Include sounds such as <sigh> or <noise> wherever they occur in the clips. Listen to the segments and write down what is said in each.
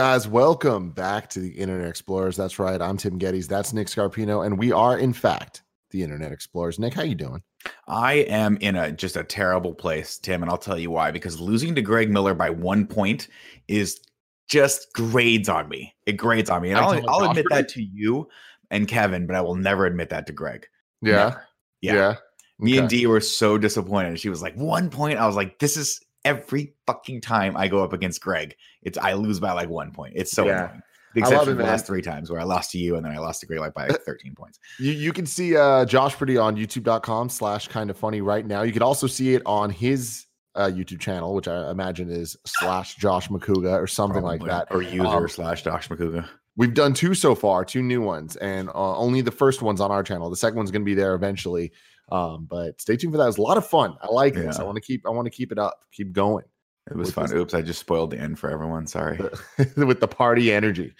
Guys, welcome back to the Internet Explorers. That's right. I'm Tim Gettys. That's Nick Scarpino, and we are, in fact, the Internet Explorers. Nick, how you doing? I am in a just a terrible place, Tim, and I'll tell you why. Because losing to Greg Miller by one point is just grades on me. It grades on me, and I'll, I'll admit that to you and Kevin, but I will never admit that to Greg. Yeah, yeah. yeah. Me okay. and Dee were so disappointed. She was like, one point. I was like, this is every fucking time I go up against Greg, it's I lose by like one point. It's so yeah. annoying. The exception of the last three times where I lost to you and then I lost to Greg like by like 13 points. You, you can see uh, Josh Pretty on youtube.com slash kind of funny right now. You can also see it on his uh, YouTube channel, which I imagine is slash Josh McCouga or something Probably. like that. Or user um, slash Josh McCouga. We've done two so far, two new ones, and uh, only the first one's on our channel. The second one's going to be there eventually. Um, but stay tuned for that. It's a lot of fun. I like yeah. this. I want to keep. I want to keep it up. Keep going. It was fun. Oops, I just spoiled the end for everyone. Sorry. <laughs> with the party energy.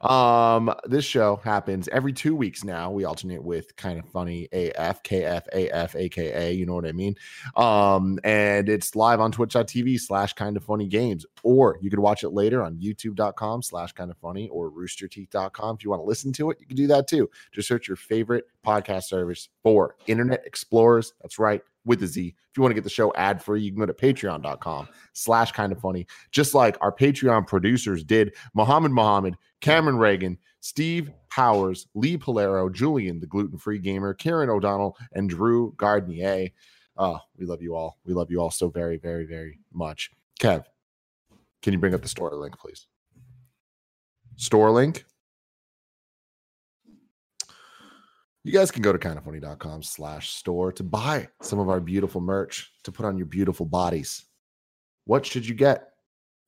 Um, this show happens every two weeks now. We alternate with kind of funny AF, KF, AF, AKA, you know what I mean? Um, and it's live on twitch.tv slash kind of funny games, or you could watch it later on youtube.com slash kind of funny or roosterteeth.com. If you want to listen to it, you can do that too. Just search your favorite podcast service for Internet Explorers. That's right with a Z. If you want to get the show ad free, you can go to patreon.com slash kind of funny. Just like our Patreon producers did, Muhammad Muhammad, Cameron Reagan, Steve Powers, Lee Polero, Julian, the gluten free gamer, Karen O'Donnell, and Drew Gardnier. Oh, we love you all. We love you all so very, very, very much. Kev, can you bring up the store link, please? Store link. You guys can go to kindoffunny.com slash store to buy some of our beautiful merch to put on your beautiful bodies. What should you get?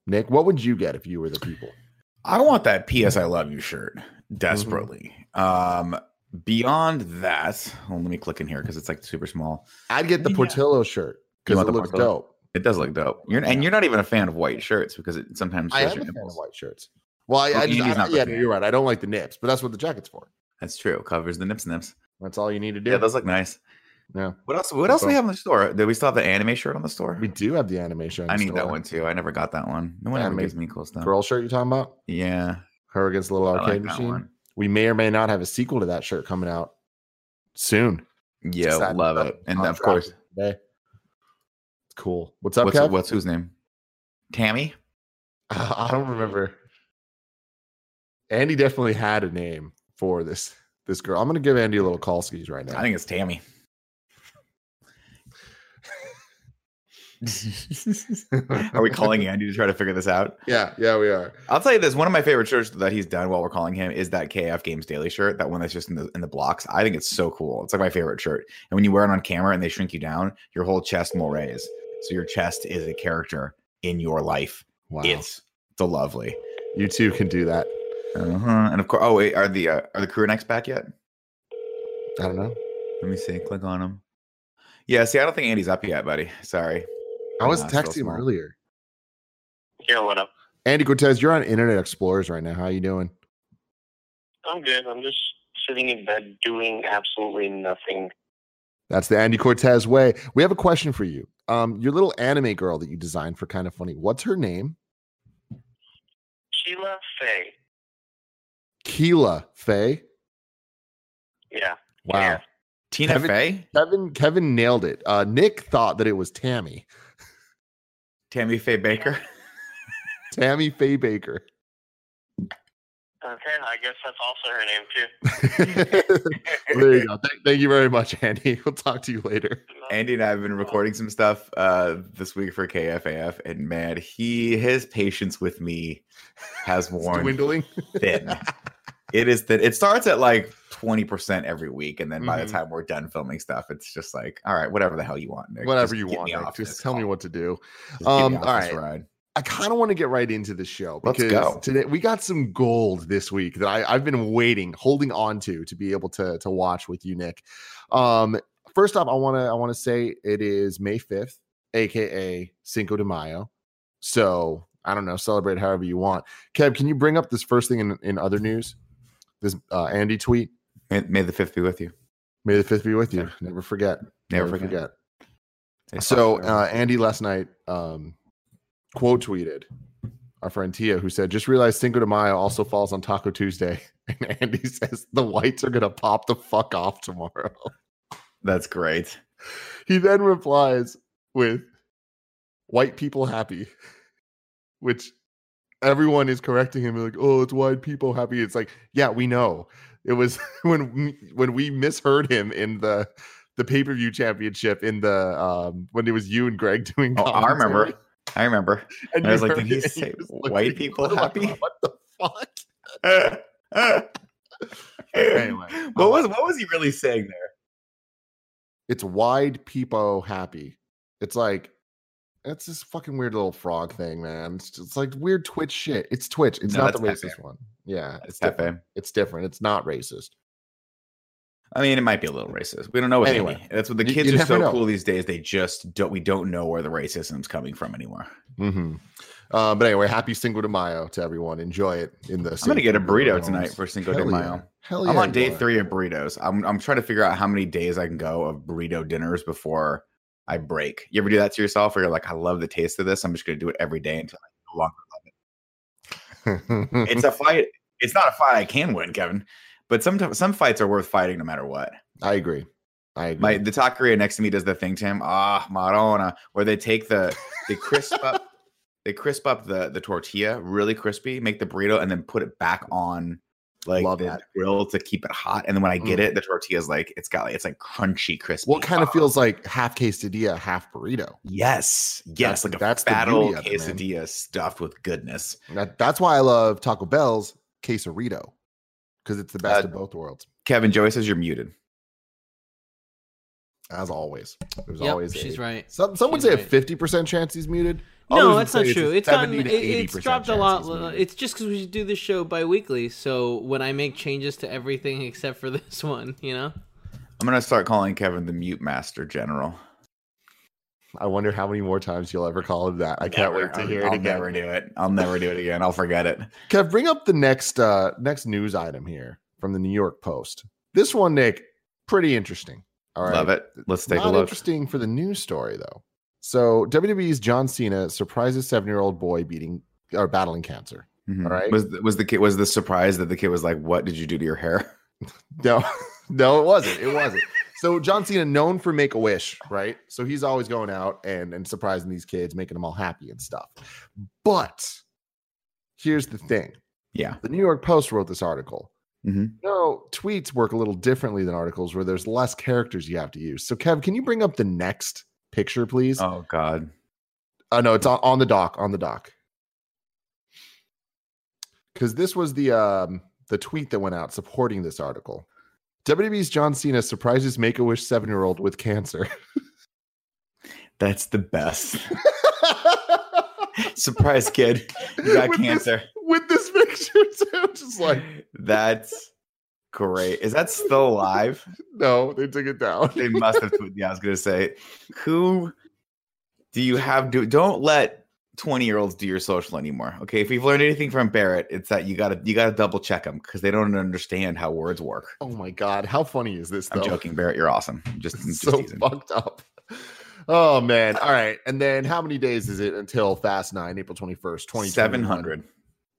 Nick, what would you get if you were the people? I want that PS I love you shirt desperately. Mm-hmm. Um beyond that, well, let me click in here because it's like super small. I'd get the Portillo yeah. shirt because it looks Portillo? dope. It does look dope. You're and you're not even a fan of white shirts because it sometimes I am a fan of white shirts. Well, I, I, just, I yeah, you're right. I don't like the nips, but that's what the jacket's for. That's true. Covers the nips and nips. That's all you need to do. Yeah, those look nice. Yeah. What else? What else do we have in the store? Do we still have the anime shirt on the store? We do have the anime shirt. I need store. that one too. I never got that one. No one anime ever gives me cool stuff. Girl shirt you talking about? Yeah. Her against the little arcade like machine. We may or may not have a sequel to that shirt coming out soon. Yeah, love it. And of course, today. It's cool. What's up, what's, Kev? What's whose name? Tammy. <laughs> I don't remember. Andy definitely had a name for this this girl. I'm going to give Andy a little call skis right now. I think it's Tammy. <laughs> are we calling Andy to try to figure this out? Yeah, yeah, we are. I'll tell you this: one of my favorite shirts that he's done while we're calling him is that KF Games Daily shirt. That one that's just in the in the blocks. I think it's so cool. It's like my favorite shirt. And when you wear it on camera and they shrink you down, your whole chest will raise. So your chest is a character in your life. Wow, it's the lovely. You too can do that. Uh-huh. And of course, oh wait, are the uh, are the crew necks back yet? I don't know. Let me see. Click on them. Yeah, see, I don't think Andy's up yet, buddy. Sorry. I was texting him earlier. Yeah, what up? Andy Cortez, you're on Internet Explorers right now. How are you doing? I'm good. I'm just sitting in bed doing absolutely nothing. That's the Andy Cortez way. We have a question for you. Um, your little anime girl that you designed for kind of funny. What's her name? Sheila Faye. Keila Faye. Yeah. Wow. Yeah. Tina Kevin, Fey? Kevin Kevin nailed it. Uh, Nick thought that it was Tammy. Tammy Faye Bakker. <laughs> Tammy Faye Bakker. Okay, I guess that's also her name too. <laughs> there you go. Thank, thank, you very much, Andy. <laughs> We'll talk to you later. Andy and I have been recording some stuff uh, this week for KFAF, and man, he his patience with me has worn dwindling thin. It is that it starts at like 20% every week. And then by mm-hmm. the time we're done filming stuff, it's just like, all right, whatever the hell you want, Nick. Whatever just you want, Nick. Just tell call. me what to do. Um, all right. Ride. I kind of want to get right into the show because today we got some gold this week that I, have been waiting, holding on to to be able to to watch with you, Nick. Um, first off, I want to I want to say it is May 5th, aka Cinco de Mayo. So I don't know, celebrate however you want. Kev, can you bring up this first thing in, in other news? This uh, Andy tweet. May, may, the fifth be with you. May the fifth be with you. Never forget. Never, Never forget. forget. So uh, Andy last night um, quote tweeted our friend Tia, who said, "Just realized Cinco de Mayo also falls on Taco Tuesday." <laughs> And Andy <laughs> says the whites are gonna pop the fuck off tomorrow. That's great. He then replies with "White people happy," <laughs> which everyone is correcting him like, "Oh, it's white people happy." It's like, yeah, we know. It was <laughs> when we- when we misheard him in the the pay per view championship in the um when it was you and Greg <laughs> doing. Oh, I remember. I remember. <laughs> And I was like, did he say white people like, happy? What the fuck? anyway, what was what was he really saying there? It's wide people happy. It's like it's this fucking weird little frog thing, man. It's just like weird Twitch shit. It's Twitch. It's No, not the racist Pepe. one. Yeah, It's it's different. It's different. It's not racist. I mean, it might be a little racist. We don't know. Anyway, that's what the kids you are so know. cool these days. They just don't. We don't know where the racism's coming from anymore. hmm Uh, but anyway, happy Cinco de Mayo to everyone. Enjoy it in the. I'm gonna get a safety of your burrito homes. tonight for Cinco de Hell yeah. Mayo. Hell I'm on day three of burritos. I'm I'm trying to figure out how many days I can go of burrito dinners before I break. You ever do that to yourself, where you're like, I love the taste of this. I'm just gonna do it every day until I no longer love it. It's a fight. It's not a fight I can win, Kevin. But sometimes some fights are worth fighting no matter what. I agree. I agree. My the taqueria next to me does the thing to him. Ah, Marona, where they take the they crisp up <laughs> they crisp up the the tortilla really crispy, make the burrito, and then put it back on like Love the that. grill to keep it hot. And then when I get Mm. it, the tortilla is like it's got like it's like crunchy, crispy. what kind of feels like half quesadilla, half burrito? Yes, yes, That's- like a that's the fat beauty old of it, quesadilla stuffed with goodness. That, that's why I love Taco Bell's quesarito because it's the best Uh, of both worlds. Kevin Joey says you're muted. As always, there's Yep, always she's a, right. Some some would say right. a fifty percent chance he's muted. No, that's not true. a It's gotten it, it's dropped a lot. he's. It's just because we do this show bi-weekly. So when I make changes to everything <laughs> except for this one, you know, I'm gonna start calling Kevin the mute master general. I wonder how many more times you'll ever call him that. I can't Never. wait to I'll- hear I'll it again. never do it. I'll never do it again. I'll forget it. Kev, bring up the next uh next news item here from the New York Post. This one, Nick, pretty interesting. All right. Love it. Let's take Not a look. interesting for the news story though. So WWE's John Cena surprises seven-year-old boy beating or battling cancer. Mhm. All right. Was the- was the kid was the surprise that the kid was like, "What did you do to your hair?" <laughs> No, <laughs> no, it wasn't. It wasn't. So John Cena, known for Make a Wish, right? So he's always going out and and surprising these kids, making them all happy and stuff. But here's the thing: Yeah. the New York Post wrote this article. Mhm. No, tweets work a little differently than articles where there's less characters you have to use. So, Kev, can you bring up the next picture, please? Oh God. Oh no, it's on, on the dock. On the dock. Because this was the um the tweet that went out supporting this article. WWE's John Cena surprises Make a Wish seven year old with cancer. <laughs> That's the best. <laughs> Surprise, kid. You got With this- cancer. with this picture too. Just like That's great. Is that <laughs> still alive? no, they took it down. They must have. Yeah, I was gonna say, who do you have? Do don't let twenty year olds do your social anymore. Okay, if we've learned anything from Barrett, it's that you gotta you gotta double check them because they don't understand how words work. Oh my god, how funny is this? I'm joking, Barrett. You're awesome. Just, just so teasing. fucked up. Oh man. All right. And then how many days is it until Fast 9, April 21st, 2021? Seven hundred.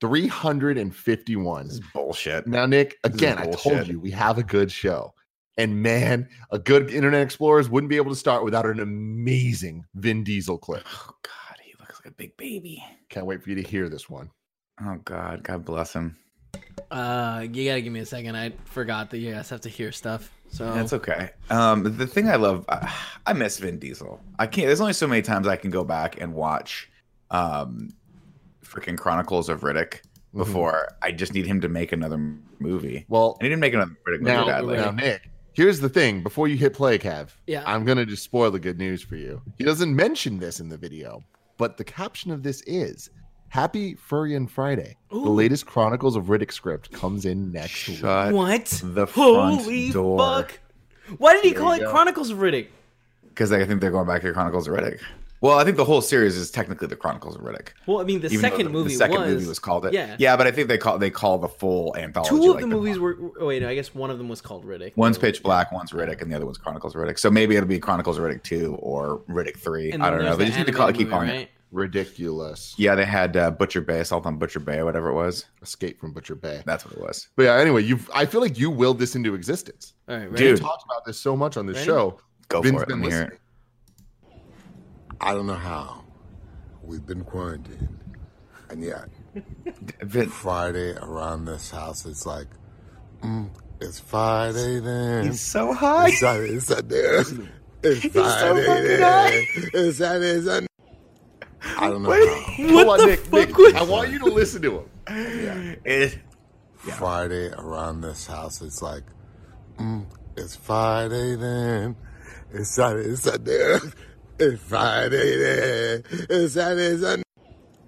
351. This is bullshit. Now, Nick, again, I told you we have a good show. And man, a good Internet Explorers wouldn't be able to start without an amazing Vin Diesel clip. Oh God, he looks like a big baby. Can't wait for you to hear this one. Oh God, God bless him. uh, you gotta give me a second. I forgot that you guys have to hear stuff. So That's okay. Um, the thing I love, I, I miss Vin Diesel. I can't. There's only so many times I can go back and watch, um, freaking Chronicles of Riddick Mhm. before I just need him to make another movie. Well, I need him to make another Riddick movie now, badly. now, Nick, here's the thing. Before you hit play, Kev, yeah, I'm gonna just spoil the good news for you. He doesn't mention this in the video, but the caption of this is Happy Furyan Friday. The latest Chronicles of Riddick script comes in next week. What the front Holy door. fuck! Why did he There call it go. Chronicles of Riddick? Because I think they're going back to Chronicles of Riddick. Well, I think the whole series is technically the Chronicles of Riddick. Well, I mean, the even second the, movie the second was, movie was called it. yeah. yeah, but I think they call they call the full anthology. two of like the the movies were. Oh, wait, no, I guess one of them was called Riddick. One's Pitch Black, one's Riddick, and the other one's Chronicles of Riddick. So maybe it'll be Chronicles of Riddick two or Riddick three. And I don't know. They just need to call, animated keep calling movie, it. Ridiculous. Yeah, they had uh, Butcher Bay, Assault on Butcher Bay, or whatever it was. Escape from Butcher Bay. That's what it was. But yeah, anyway, you I feel like you willed this into existence. All right, ready? Dude. We talked about this so much on this Ready? show. Go Vin's for it. Let been me hear listening. it. I don't know how. We've been quarantined. And yet, <laughs> Vin, Friday around this house, it's like, mm, it's Friday then. he's so high. <laughs> It's Saturday, it's Sunday. It's so Friday fucking then. high. It's Saturday, Sunday. I don't know What? how. What Hold on, the Nick, fuck Nick, was I want you to listen to him. Yeah. <laughs> It- Friday around this house, it's like, mm, it's Friday then. It's Saturday, it's Sunday. It's Friday then. It's Saturday, Sunday.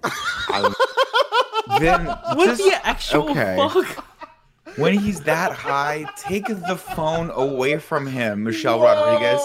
I <laughs> What just- the actual okay. fuck? when he's that high, take the phone away from him, Michelle Rodriguez.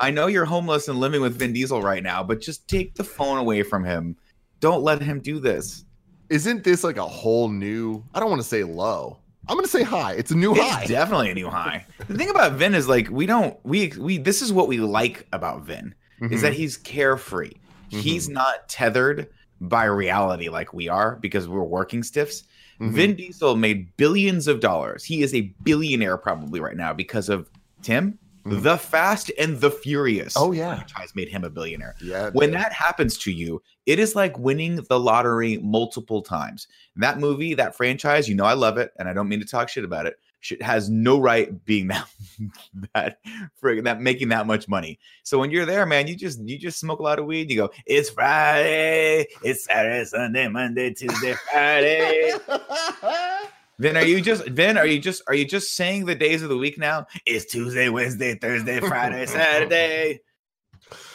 I know you're homeless and living with Vin Diesel right now, but just take the phone away from him. Don't let him do this. Isn't this like a whole new? I don't want to say low. I'm going to say high. It's a new high. It's definitely a new high. The thing about Vin is like we don't we we this is what we like about Vin is that he's carefree. He's not tethered by reality like we are because we're working stiffs. Mhm. Vin Diesel made billions of dollars. He is a billionaire probably right now because of Tim, Mhm. The Fast and the Furious. Oh, yeah. franchise made him a billionaire. yeah. When that happens to you, it is like winning the lottery multiple times. That movie, that franchise, you know I love it, and I don't mean to talk shit about it. Shit has no right being that <laughs> that friggin' that making that much money. So when you're there, man, you just you just smoke a lot of weed. You go, it's Friday, it's Saturday, Sunday, Monday, Tuesday, Friday. <laughs> Then are you just then are you just are you just saying the days of the week now? It's Tuesday, Wednesday, Thursday, Friday, <laughs> Saturday.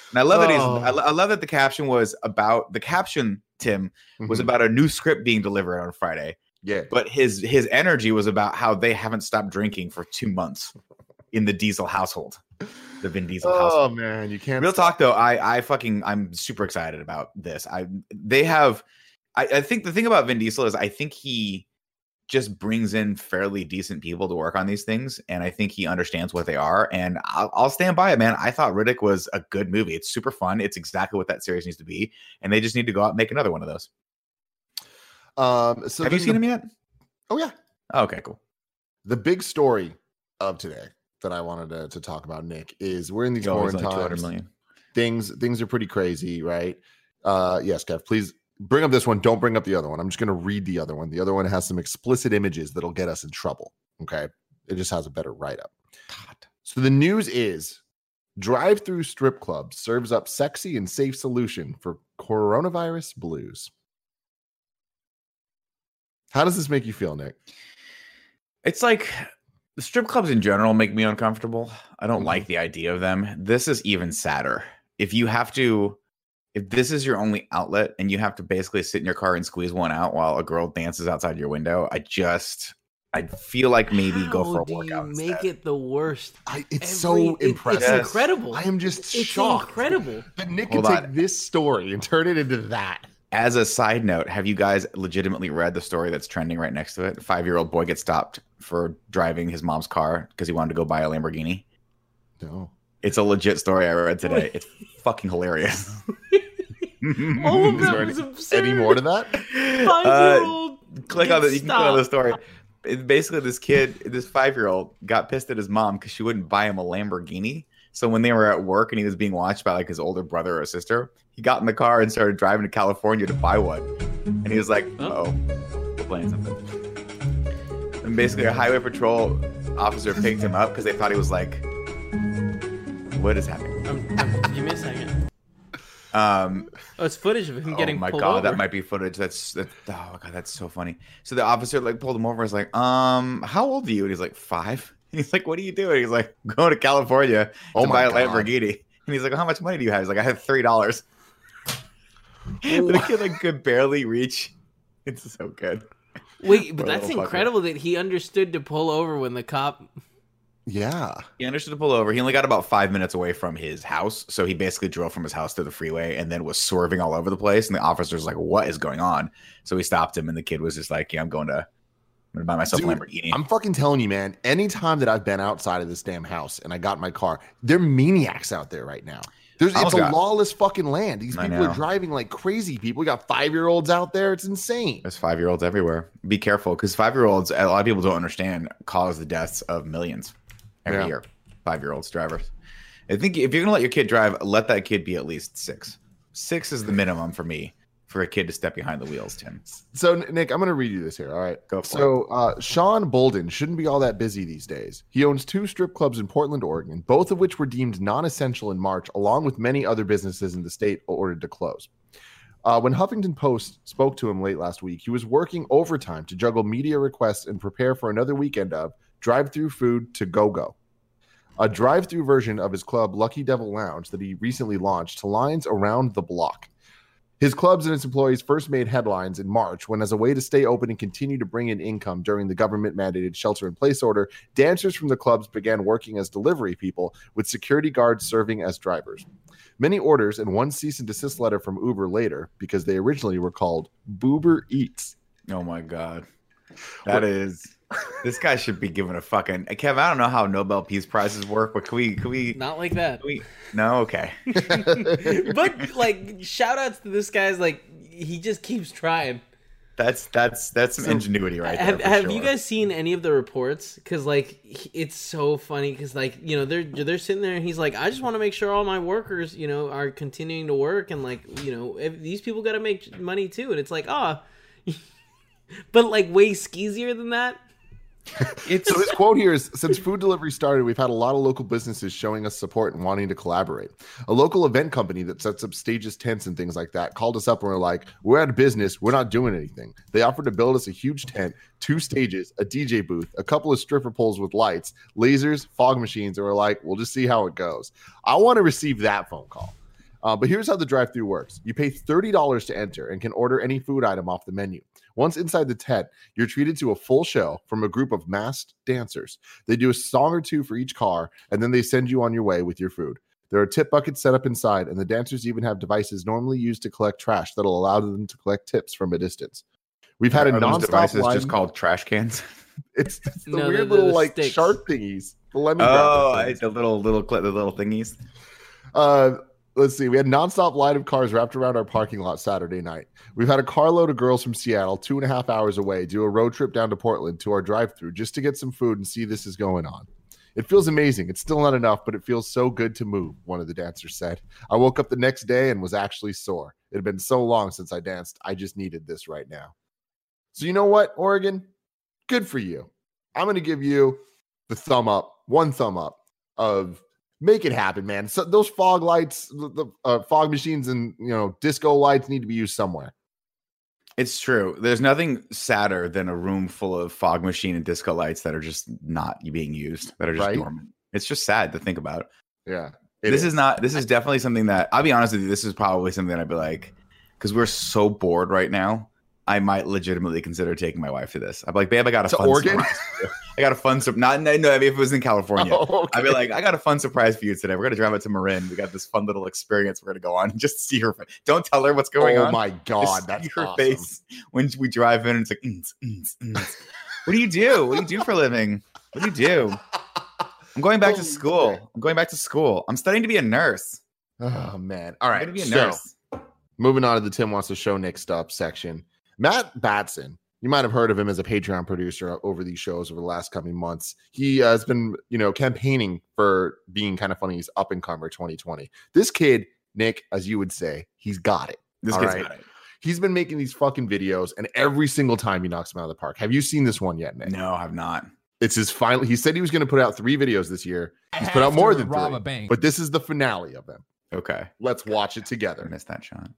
And I love that he's Oh. I, I love that the caption was about the caption Tim was Mhm. about a new script being delivered on Friday, yeah. but his his energy was about how they haven't stopped drinking for two months in the Diesel household, the Vin Diesel Oh household. Oh man, you can't. Real talk though, I I fucking I'm super excited about this. I they have I, I think the thing about Vin Diesel is I think he just brings in fairly decent people to work on these things, and I think he understands what they are. And I'll, I'll stand by it, man. I thought Riddick was a good movie. It's super fun. It's exactly what that series needs to be, and they just need to go out and make another one of those. Um. So Have you seen the- him yet? Oh yeah. Oh, okay, cool. The big story of today that I wanted to, to talk about, Nick, is we're in these Yo, he's quarantine only 200 times. Things things are pretty crazy, right? Uh. Yes, Kev. Please bring up this one. Don't bring up the other one. I'm just going to read the other one. The other one has some explicit images that'll get us in trouble. Okay. It just has a better write up. So the news is drive through strip club serves up sexy and safe solution for coronavirus blues. How does this make you feel, Nick? It's like the strip clubs in general make me uncomfortable. I don't like mm-hmm. the idea of them. This is even sadder. If you have to, if this is your only outlet and you have to basically sit in your car and squeeze one out while a girl dances outside your window, I just, I feel like maybe go for a do you workout. make instead. it the worst? I, it's Every- so it- impressive. It's Yes. incredible. I am just it's shocked. incredible. That Nick Hold can on. take this story and turn it into that. As a side note, have you guys legitimately read the story that's trending right next to it? Five year old boy gets stopped for driving his mom's car because he wanted to go buy a Lamborghini. No. It's a legit story I read today. It's fucking hilarious. <laughs> All of Is that there was any- absurd. Any more to that? <laughs> Five Uh, year old. click on the you can click on the story. It's basically this kid, this five year old, got pissed at his mom because she wouldn't buy him a Lamborghini. So when they were at work and he was being watched by like his older brother or sister, he got in the car and started driving to California to buy one. And he was like, "Oh, we're playing something." And basically, a highway patrol officer picked him up because they thought he was like, "What is happening?" Um, um, give me a second. Um, Oh, it's footage of him oh getting Oh my pulled god, over. that might be footage. That's that. Oh my god, that's so funny. So the officer like pulled him over. and was like, "Um, how old are you?" And he's like, five. And he's like, "What are you doing?" He's like, "Going to California Oh to buy my a God. Lamborghini." And he's like, "How much money do you have?" He's like, "I have three dollars." the kid like could barely reach. It's so good. Wait, <laughs> but that's little fucker. incredible that he understood to pull over when the cop. Yeah. He understood to pull over. He only got about five minutes away from his house, so he basically drove from his house to the freeway and then was swerving all over the place. And the officer's like, "What is going on?" So he stopped him, and the kid was just like, "Yeah, I'm going to, I'm to buy myself Dude, a Lamborghini." I'm fucking telling you, man. Anytime that I've been outside of this damn house and I got my car, they're maniacs out there right now. There's it's a got- lawless fucking land. These people are driving like crazy people. We got five year olds out there. It's insane. There's five year olds everywhere. Be careful because five year olds, a lot of people don't understand, cause the deaths of millions every Yeah. year. Five year olds drivers. I think if you're gonna let your kid drive, let that kid be at least six. Six is the minimum for me for a kid to step behind the wheels. Tim, So Nick, I'm going to read you this here. All right, Go for so uh, Shon Boulden shouldn't be all that busy these days. He owns two strip clubs in Portland, Oregon, both of which were deemed non-essential in March, along with many other businesses in the state ordered to close. Uh, when Huffington Post spoke to him late last week, he was working overtime to juggle media requests and prepare for another weekend of drive-through food to go go. A drive-through version of his club, Lucky Devil Lounge, that he recently launched to lines around the block. His clubs and its employees first made headlines in March when, as a way to stay open and continue to bring in income during the government mandated shelter in place order, dancers from the clubs began working as delivery people with security guards serving as drivers. Many orders and one cease and desist letter from Uber later, because they originally were called Boober Eats. oh my god, that is. This guy should be given a fucking Kev. I don't know how Nobel Peace Prizes work, but can we? Can we? Not like that. We no, okay. <laughs> but like, shout outs to this guy's like he just keeps trying. That's that's that's some So, ingenuity right have there. for have you guys seen any of the reports? Because like it's so funny. Because like you know they're they're sitting there and he's like, I just want to make sure all my workers you know are continuing to work and like you know if these people got to make money too. And it's like ah, <laughs> but like way skeezier than that. <laughs> It's So his quote here is since food delivery started, we've had a lot of local businesses showing us support and wanting to collaborate. A local event company that sets up stages, tents, and things like that called us up and were like, We're out of business, we're not doing anything. They offered to build us a huge tent, two stages, a DJ booth, a couple of stripper poles with lights, lasers, fog machines, and we're like, We'll just see how it goes. I want to receive that phone call. Uh, but here's how the drive through works you pay $30 to enter and can order any food item off the menu. Once inside the tent, you're treated to a full show from a group of masked dancers. They do a song or two for each car, and then they send you on your way with your food. There are tip buckets set up inside, and the dancers even have devices normally used to collect trash that'll allow them to collect tips from a distance. We've had a Are those nonstop devices line. just called trash cans. <laughs> it's, it's the No, they're- weird they're little the like sticks. sharp thingies. The lemon Oh, grabber things. the little little the little thingies. Uh, let's see. We had nonstop line of cars wrapped around our parking lot Saturday night. We've had a carload of girls from Seattle, two and a half hours away, do a road trip down to Portland to our drive-through just to get some food and see this is going on. It feels amazing. It's still not enough, but it feels so good to move. One of the dancers said. I woke up the next day and was actually sore. It had been so long since I danced. I just needed this right now. So you know what, Oregon? Good for you. I'm going to give you the thumb up, one thumb up of make it happen, man. So those fog lights, the, uh, fog machines, and you know disco lights need to be used somewhere. It's true. There's nothing sadder than a room full of fog machine and disco lights that are just not being used, that are just Right? dormant. It's just sad to think about. Yeah, this is. not. This is definitely something that I'll be honest with you. This is probably something that I'd be like, because we're so bored right now. I might legitimately consider taking my wife to this. I'm like, babe, I got a To fun Oregon? <laughs> surprise for you. I got a fun surprise. Not no, no, I mean, if it was in California, <laughs> Oh, okay. I'd be like, I got a fun surprise for you today. We're gonna drive out to Marin. We got this fun little experience we're gonna go on. And <laughs> just see her. Don't tell her what's going oh on. my god, see that's her awesome. face when we drive in. It's like, "Mm, mm, mm." what do you do? What do you do for a living? What do you do? I'm going back Oh, to school. man. I'm going back to school. I'm studying to be a nurse. Oh man! All right, I'm be a so nurse. moving on to the Tim wants to show next up section. Matt Batson, you might have heard of him as a Patreon producer over these shows over the last coming months. He uh, has been, you know, campaigning for being kind of funny's up and comer 2020. This kid, Nick, as you would say, he's got it. This all kid's right. got it. He's been making these fucking videos, and every single time he knocks them out of the park. Have you seen this one yet, Nick? No, I've not. It's his final. He said he was going to put out three videos this year. He's put out more than rob three, a bank. but this is the finale of them. Okay. Let's watch it I together. missed that shot.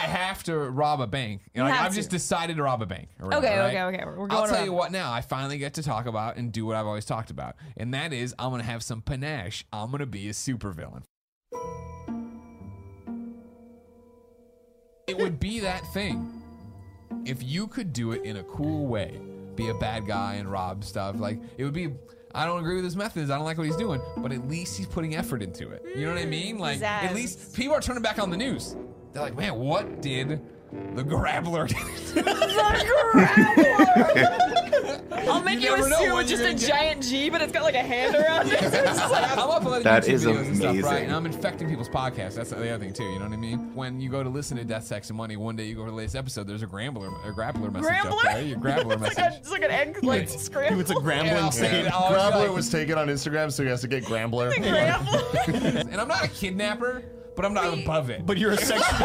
I have to rob a bank. You know, like, have I've just decided to rob a bank. or Okay, whatever, okay, right? okay. We're we're going I'll tell around. you what now. I finally get to talk about and do what I've always talked about. And that is I'm going to have some panache. I'm going to be a supervillain. It would be that thing. If you could do it in a cool way, be a bad guy and rob stuff, like it would be I don't agree with his methods. I don't like what he's doing, but at least he's putting effort into it. You know what I mean? Like at least people are turning back on the news. They're like, "Man, what did the grappler do? <laughs> the Grappler. I'll <laughs> make you, never a suit with just a get- giant G, but it's got like a hand around it. So <laughs> it's just like, I'm uploading That YouTube is videos and stuff, right? amazing. And I'm infecting people's podcasts. That's the other thing too. You know what I mean? When you go to listen to Death, Sex, and Money, one day you go to the latest episode. There's a Grambler, a Grappler message up Grambler? there. Your Grappler it's, like message. a, it's like an egg like scramble. It's a And Grambling I'll thing. say it, like- was taken on Instagram, so he has to get Grambler. Scramble. and I'm not a kidnapper, but I'm not above it. But you're a sexual. <laughs>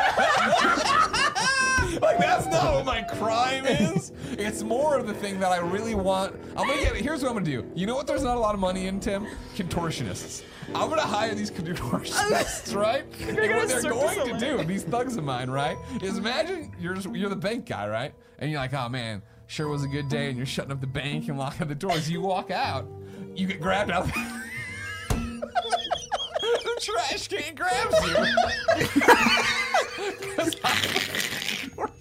like that's not what my crime is. It's more of the thing that I really want. I'm gonna get. Here's what I'm gonna do. You know what? There's not a lot of money in Tim. Contortionists. I'm gonna hire these contortionists, <laughs> right? And what they're going to do, these thugs of mine, right? Is imagine you're you're the bank guy, right? And you're like, oh man, sure was a good day, and you're shutting up the bank and locking the doors. You walk out, you get grabbed out. <laughs> the trash can grabs you. <laughs>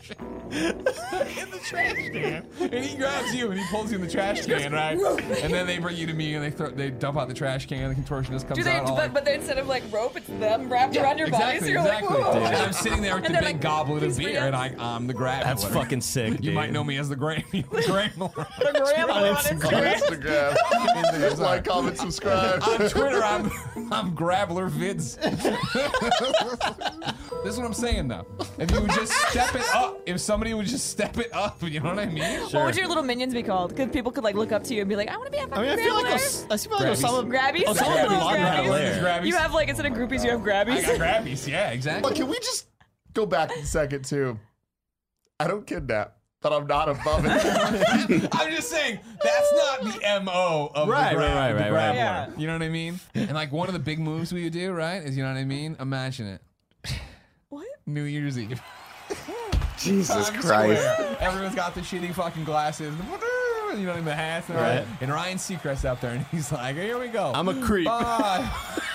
In the trash can, and he grabs you and he pulls you in the trash can, right? And then they bring you to me and they throw, they dump out the trash can. And The contortionist comes Do they? out. all But, but they, instead of like rope, it's them wrapped around your body. So exactly, you're exactly. like, whoa. And I'm sitting there with And the they're big like, goblet of "These beer, and. I, I'm the grab. That's fucking sick, You dude. might know me as the Gram. <laughs> the Grambler. The grandma on Instagram. Instagram. like, comment, subscribe. on Twitter, I'm I'm Grabbler Vids. <laughs> this is what I'm saying though. If you would just step it up, if somebody would just step it up, you know what I mean? What would your little minions be called? Because people could like look up to you and be like, I want to be a I fucking mean, I feel like Grabbler. Os- I feel like Grabbies. Osama Grabbies? Osama bin Little Laden had a grabbies. lair. Grabbies. You have like instead of groupies, you have I got grabbies, yeah, exactly. But can we just go back a second too? I don't kidnap, but I'm not above it. <laughs> I'm just saying that's not the mo of Right, the, grab, right, the right, right, grabbler. Yeah. You know what I mean? And like one of the big moves we would do, right? Is you know what I mean? Imagine it. What? New Year's Eve. Jesus <laughs> Times Christ. Square. Everyone's got the shitty fucking glasses. You know, in the hats and all Right. And Ryan Seacrest out there, and he's like, "Here we go. I'm a creep. Five. <laughs>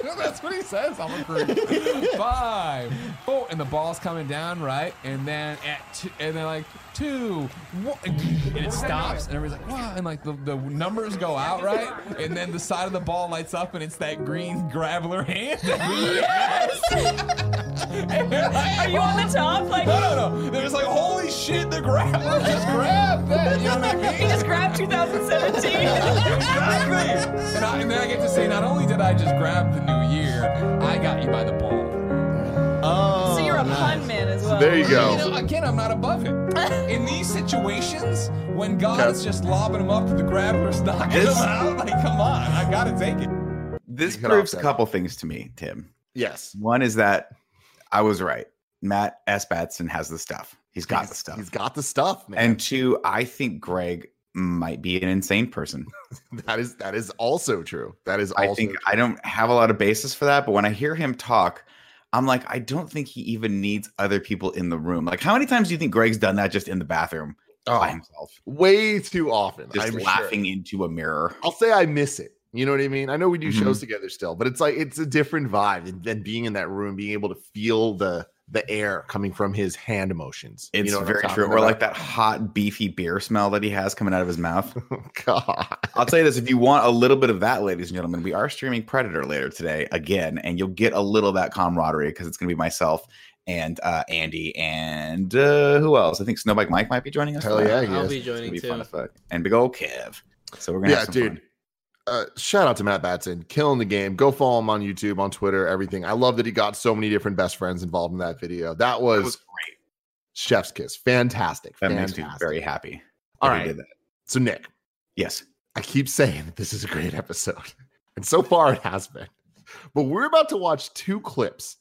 <laughs> That's what he says. I'm a creep. <laughs> Five. Oh, and the ball's coming down, right? And then at two, and then like two, one, and it stops, and everybody's like, wow, and like the, the numbers go out, right? And then the side of the ball lights up, and it's that green grabbler hand. Like, <laughs> Are you on the top? Like no, no, no. There's like, holy shit, the grabbler <laughs> just grabbed that. You know what I mean? he just grabbed 2017. exactly. And, I, and then I get to say, not only did I just grab the new year, I got you by the ball. Oh, so you're a nice. pun man as well. there you You go. know, again, I'm not above it. <laughs> In these situations, when God's just lobbing them up to the grabblers, knocking This- them out, like, come on, I gotta take it. This Cut proves a that. couple things to me, Tim. Yes. One is that I was right. Matt S. Batson has the stuff. He's got the stuff. He's got the stuff, man. and two, I think Greg might be an insane person. <laughs> that is that is also true. That is also I think true. I don't have a lot of basis for that, but when I hear him talk, I'm like, I don't think he even needs other people in the room. Like, how many times do you think Greg's done that just in the bathroom by oh, himself, way too often. just I'm sure. laughing into a mirror? I'll say I miss it. You know what I mean? I know we do Mhm. shows together still, but it's like it's a different vibe than, than being in that room, being able to feel the the air coming from his hand motions. It's you know very talking true. Or like that hot, beefy beer smell that he has coming out of his mouth. <laughs> God. I'll tell you this: if you want a little bit of that, ladies and gentlemen, we are streaming Predator later today again, and you'll get a little of that camaraderie because it's going to be myself and uh, Andy and uh, who else? I think Snowbike Mike might be joining us. Hell yeah, he I'll is. be joining be fun too. as fuck. And big old Kev. So we're gonna Yeah, have some dude. fun. Uh, shout out to Matt Batson, killing the game. Go follow him on YouTube, on Twitter, everything. I love that he got so many different best friends involved in that video. That was, That was great. chef's kiss. Fantastic. That Fantastic. makes me very happy. All that he did that. So Nick, Yes. I keep saying that this is a great episode, <laughs> and so far it has been. But we're about to watch two clips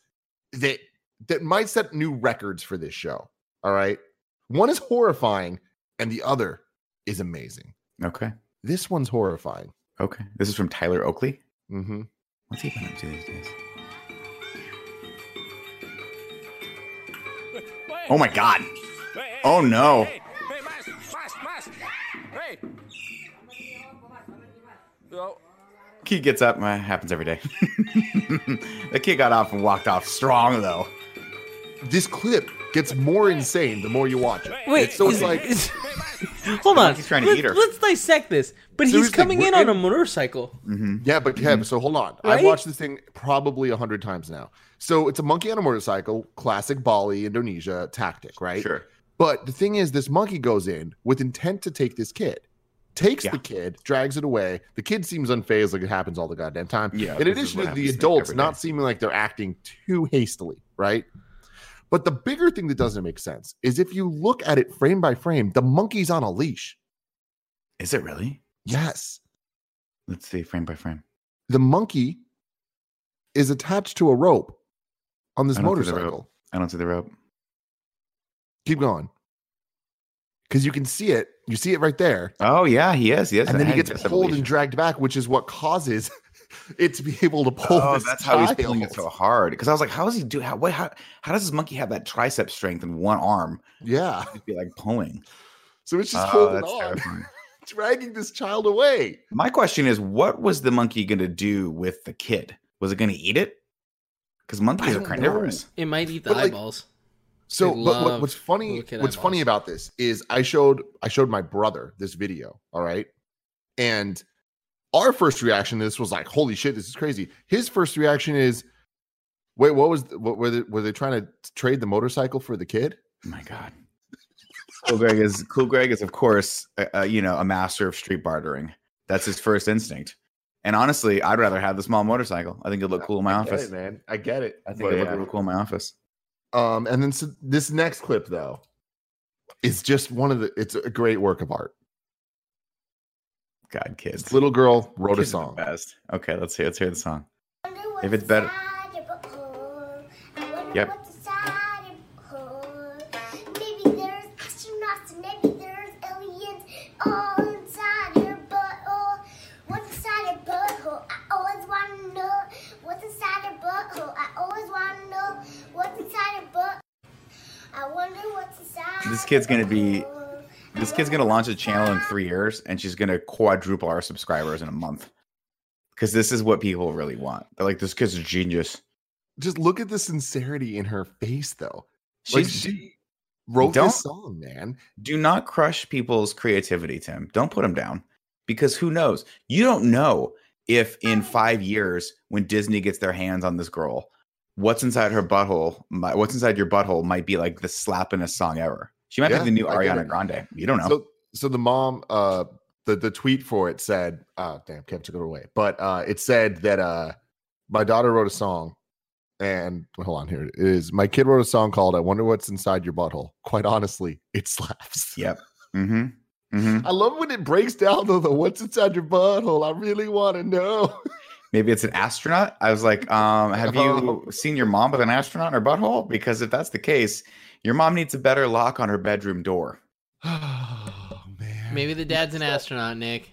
that that might set new records for this show. All right, one is horrifying, and the other is amazing. Okay. This one's horrifying. Okay. This is from Tyler Oakley. Mm-hmm. What's he been up to these days? Oh my god. Oh no. Kid gets up. Uh, happens every day. <laughs> the kid got off and walked off strong though. This clip gets more insane the more you watch it. Wait, It's- so <laughs> it's like is- hold on. he's trying to let's, eat her. let's dissect this. But he's coming in on a motorcycle. Mm-hmm. Yeah, but Kev, so hold on. I've watched this thing probably a hundred times now. So it's a monkey on a motorcycle, classic Bali, Indonesia tactic, right? Sure. But the thing is, this monkey goes in with intent to take this kid, takes Yeah. the kid, drags it away. The kid seems unfazed, like it happens all the goddamn time. Yeah, In addition to the happens to me adults not seeming like they're acting too hastily, right? But the bigger thing that doesn't make sense is if you look at it frame by frame, the monkey's on a leash. Is it really? Yes. Let's see, frame by frame. The monkey is attached to a rope on this I don't see the motorcycle. I don't see the rope. Keep going. Because you can see it. You see it right there. Oh yeah, he is. Yes, and then he gets pulled and dragged back, which is what causes it to be able to pull. Oh, this that's how he's child. pulling it so hard. Because I was like, how does he do? How what? How, how does this monkey have that tricep strength in one arm? Yeah. He'd be like pulling. So it's just Oh, holding that's on, terrifying. <laughs> dragging this child away. My question is, what was the monkey going to do with the kid? Was it going to eat it? Because monkeys are don't know. carnivorous. It might eat the But, like, eyeballs. So, but what, what's funny? little kid What's funny about this is I showed I showed my brother this video. All right, and our first reaction to this was like, "Holy shit, this is crazy." His first reaction is, "Wait, what was? What were they? Were they trying to trade the motorcycle for the kid?" Oh my god. Cool Greg is cool. Greg is of course, uh, you know, a master of street bartering. That's his first instinct. And honestly, I'd rather have the small motorcycle. I think it'd look cool in my I get office. it, man. I get it. I think it'd yeah. look real cool in my office. Um, and then so this next clip though is just one of the. It's a great work of art. God, kids. This little girl wrote a Kids are the song. Best. Okay, let's see. Let's hear the song. If it's better. Yep. Maybe there's astronauts and maybe there's aliens all inside your butthole. What's inside your butthole? I always want to know. What's inside your butthole? I always want to know. What's inside your butt? I wonder what's inside. This kid's gonna be- your butthole. This kid's gonna launch a channel in three years, and she's gonna quadruple our subscribers in a month. Because this is what people really want. They're like, this kid's a genius. Just look at the sincerity in her face, though. She's, Like she wrote this song, man. do not crush people's creativity, Tim. Don't put them down. Because who knows? You don't know if in five years, when Disney gets their hands on this girl, what's inside her butthole, might, what's inside your butthole might be like the slappingest song ever. She might Yeah, be the new Ariana. Grande. You don't know. So, so the mom, uh, the the tweet for it said, uh, damn, Kev took it away, but uh, it said that uh, my daughter wrote a song, and hold on, here it is. My kid wrote a song called "I Wonder What's Inside Your Butthole." Quite honestly, it <laughs> slaps. yep. Mm-hmm. Mm-hmm. I love when it breaks down though. The what's inside your butthole? I really want to know. <laughs> Maybe it's an astronaut. I was like, um, have you Oh. seen your mom with an astronaut in her butthole? Because if that's the case, your mom needs a better lock on her bedroom door. oh <sighs> man, Maybe the dad's an astronaut, Nick.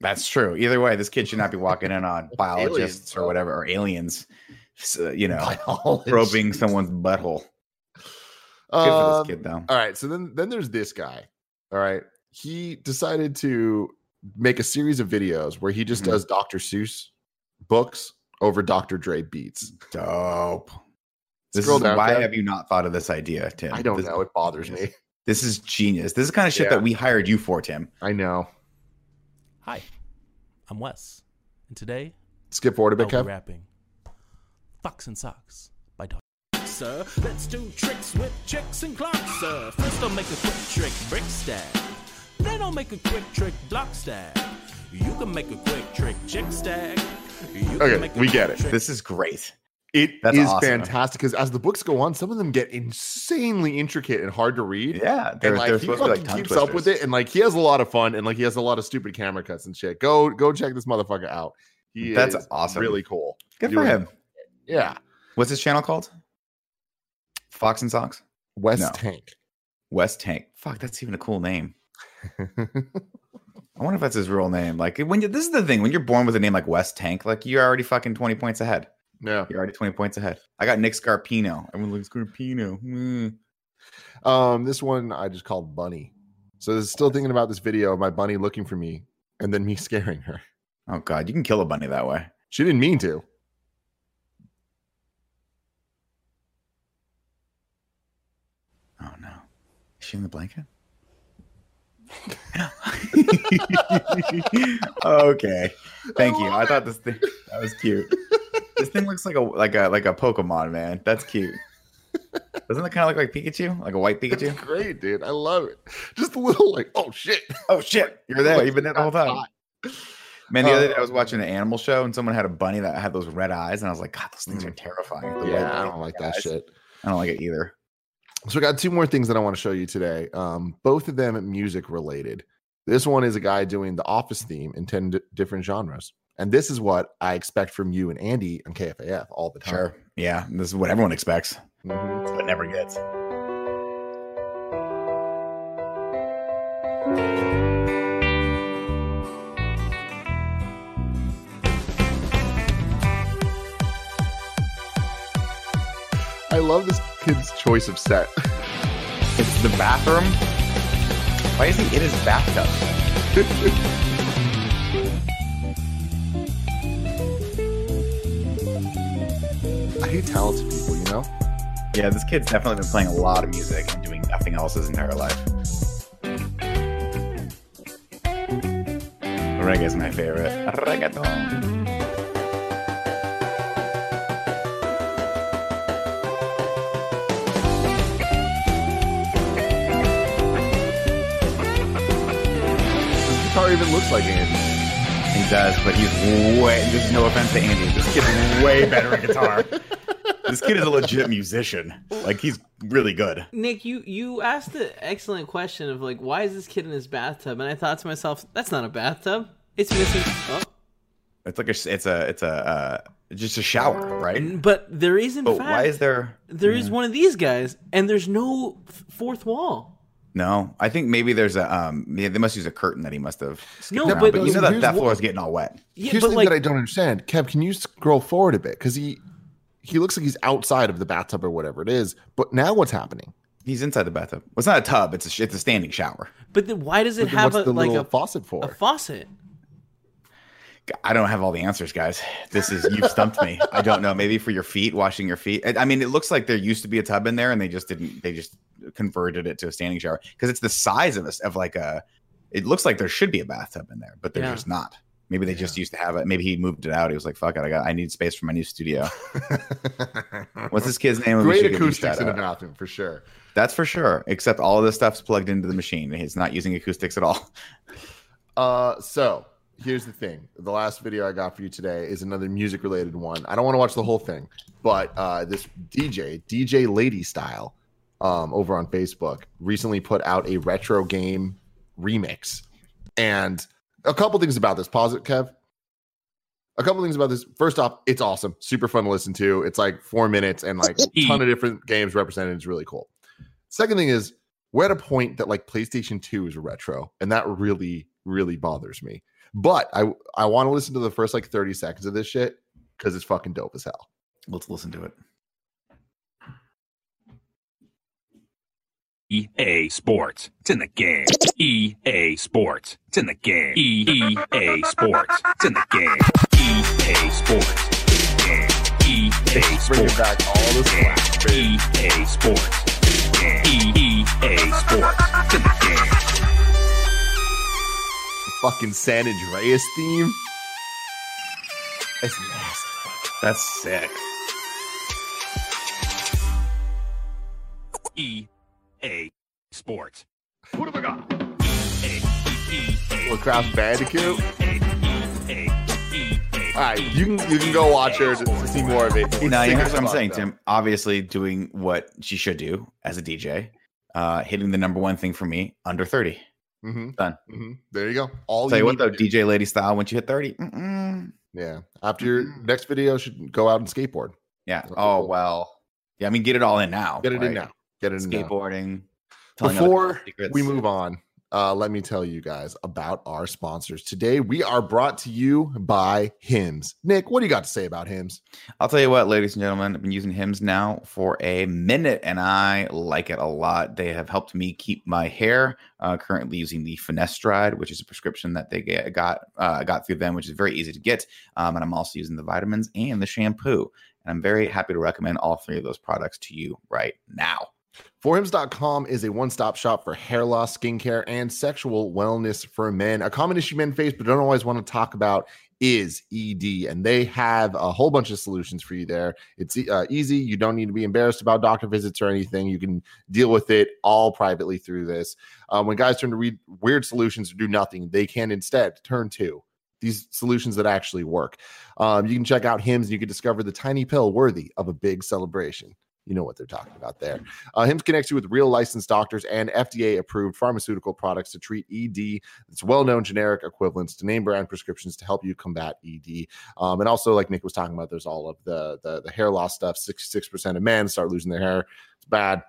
That's true. Either way, this kid should not be walking in on <laughs> biologists or whatever, or aliens, so, you know, Biologist. probing someone's butthole. Good for Um, this kid, though. All right. So then then there's this guy. All right. He decided to make a series of videos where he just Mhm. does Dr. Seuss books over Dr. Dre beats. Dope. This Scroll is, down, why Kev. have you not thought of this idea, Tim? I don't This- know. It bothers me. This is genius. This is the kind of shit Yeah. that we hired you for, Tim. I know. Hi, I'm Wes, and today Skip forward a I'll bit, be Kev. rapping "Fox in Socks" by Dr. Sir, let's do tricks with chicks and clocks, sir. First I'll make a quick trick, brick stack. Then I'll make a quick trick, block stack. You can make a quick trick, chick stack. Okay, we get it. trick- This is great. It is That's awesome. fantastic because as the books go on, some of them get insanely intricate and hard to read. Yeah, they're, and like he supposed to be fucking like keeps up with it, and like he has a lot of fun, and like he has a lot of stupid camera cuts and shit. Go go check this motherfucker out. He That's is awesome. Really cool. Good for him. Yeah. What's his channel called? Fox in Socks? West No. Tank. Wes Tank. Fuck, that's even a cool name. <laughs> I wonder if that's his real name. Like when you, this is the thing when you're born with a name like Wes Tank, like you're already fucking twenty points ahead. Yeah. You're already twenty points ahead. I got Nick Scarpino. Everyone looks Scarpino. Mm. Um, this one I just called Bunny. So this is still thinking about this video of my bunny looking for me and then me <laughs> scaring her. Oh god, you can kill a bunny that way. She didn't mean to. Oh no, is she in the blanket? <laughs> <laughs> okay, thank you. I thought this thing that was cute. This thing looks like a like a like a Pokemon man. That's cute. <laughs> Doesn't it kind of look like Pikachu, like a white It's Pikachu? great, dude. I love it. Just a little like, oh shit. oh shit, you're there. You've been there the whole time. Man, the other day I was watching an animal show and someone had a bunny that had those red eyes, and I was like, God, those things are terrifying. The Mm. Yeah, I don't like eyes. that shit. I don't like it either. So I got two more things that I want to show you today. Um, both of them music related. This one is a guy doing the Office theme in ten di- different genres, and this is what I expect from you and Andy on KFAF all the time. Sure. Yeah, this is what everyone expects, Mhm. but never gets. I love this kid's choice of set. It's the bathroom. Why is he in his bathtub? <laughs> hate talented people, you know. Yeah, this kid's definitely been playing a lot of music and doing nothing else his entire life. Reggae is my favorite. Reggaeton. This guitar even looks like Andy. He does, but he's way. This is no offense to Andy. This kid's way better at guitar. <laughs> this kid is a legit musician. Like he's really good. Nick, you you asked the excellent question of like, why is this kid in his bathtub? And I thought to myself, that's not a bathtub. It's missing. Oh. It's like a. It's a. It's a. Uh, just a shower, right? But there is in But fact why is there? there is one of these guys, and there's no f- fourth wall. No, I think maybe there's a. Um, yeah, they must use a curtain that he must have. No, around, but- but you know that that floor is getting all wet. Yeah, Here's but the thing like, that I don't understand. Kev, can you scroll forward a bit? Because he he looks like he's outside of the bathtub or whatever it is. But now what's happening? He's inside the bathtub. Well, it's not a tub. It's a. sh- It's a standing shower. but then why does it But have a the like a, faucet for? a faucet? I don't have all the answers, guys. This is you've stumped me. I don't know. Maybe for your feet, washing your feet. I I mean, it looks like there used to be a tub in there, and they just didn't. They just converted it to a standing shower because it's the size of a of like a. It looks like there should be a bathtub in there, but there's Yeah. just not. Maybe they just used to have it. Maybe he moved it out. He was like, "Fuck it, I got. I need space for my new studio." <laughs> What's this kid's name? Great should give him a acoustics in the bathroom for sure. That's for sure. Except all of this stuff's plugged into the machine. He's not using acoustics at all. <laughs> Uh, so here's the thing: the last video I got for you today is another music related one. I don't want to watch the whole thing, but uh, this DJ, DJ Lady Style, um, over on Facebook, recently put out a retro game remix, and a couple things about this. Pause it, Kev. A couple things about this. First off, it's awesome, super fun to listen to. It's like four minutes and like a <laughs> ton of different games represented. It's really cool. Second thing is, we're at a point that like PlayStation 2 is retro, and that really, really bothers me. But I I want to listen to the first like 30 seconds of this shit because it's fucking dope as hell. Let's listen to it. EA E Sports. It's in the game. EA Sports. It's in the game. EA Sports. It's in the game. EA Sports. It's in the game. EA Sports. back all this slack. EA Sports. It's in the game. EA Sports. It's in the game. Fucking San Andreas theme. It's nasty. That's sick. EA Sports. What have I got? EA. EA. Little Crash Bandicoot. EA. All right, you can you can go watch her to, to see more of it. You know, It's here's sick what I'm as saying, fuck, Tim. Obviously, doing what she should do as a DJ, uh, hitting the number one thing for me under 30. though. Mhm, Done. mhm. There you go. All Tell you what, need though, to do- DJ Lady Style, once you hit 30, mm-mm. Yeah. After your next video, should go out and skateboard. yeah. That'd be Oh, cool. well. Yeah, I mean, get it all in now. Get it in right? now. Get it in now. Skateboarding. Before we move on, uh, let me tell you guys about our sponsors. Today, we are brought to you by Hims. Nick, what do you got to say about Hims? I'll tell you what, ladies and gentlemen, I've been using Hims now for a minute and I like it a lot. They have helped me keep my hair. Uh, currently using the finasteride, which is a prescription that they get, got uh, got through them, which is very easy to get. Um, and I'm also using the vitamins and the shampoo. And I'm very happy to recommend all three of those products to you right now. Forhims.com is a one stop shop for hair loss, skincare, and sexual wellness for men. A common issue men face but don't always want to talk about is ED, and they have a whole bunch of solutions for you there. It's uh, easy. You don't need to be embarrassed about doctor visits or anything. You can deal with it all privately through this. Um, when guys turn to read weird solutions or do nothing, they can instead turn to these solutions that actually work. Um, you can check out Hims and you can discover the tiny pill worthy of a big celebration. You know what they're talking about there. Uh, Hims connects you with real licensed doctors and FDA approved pharmaceutical products to treat ED. It's well known generic equivalents to name brand prescriptions to help you combat ED. Um, and also, like Nick was talking about, there's all of the, the, the hair loss stuff. 66% of men start losing their hair. It's bad.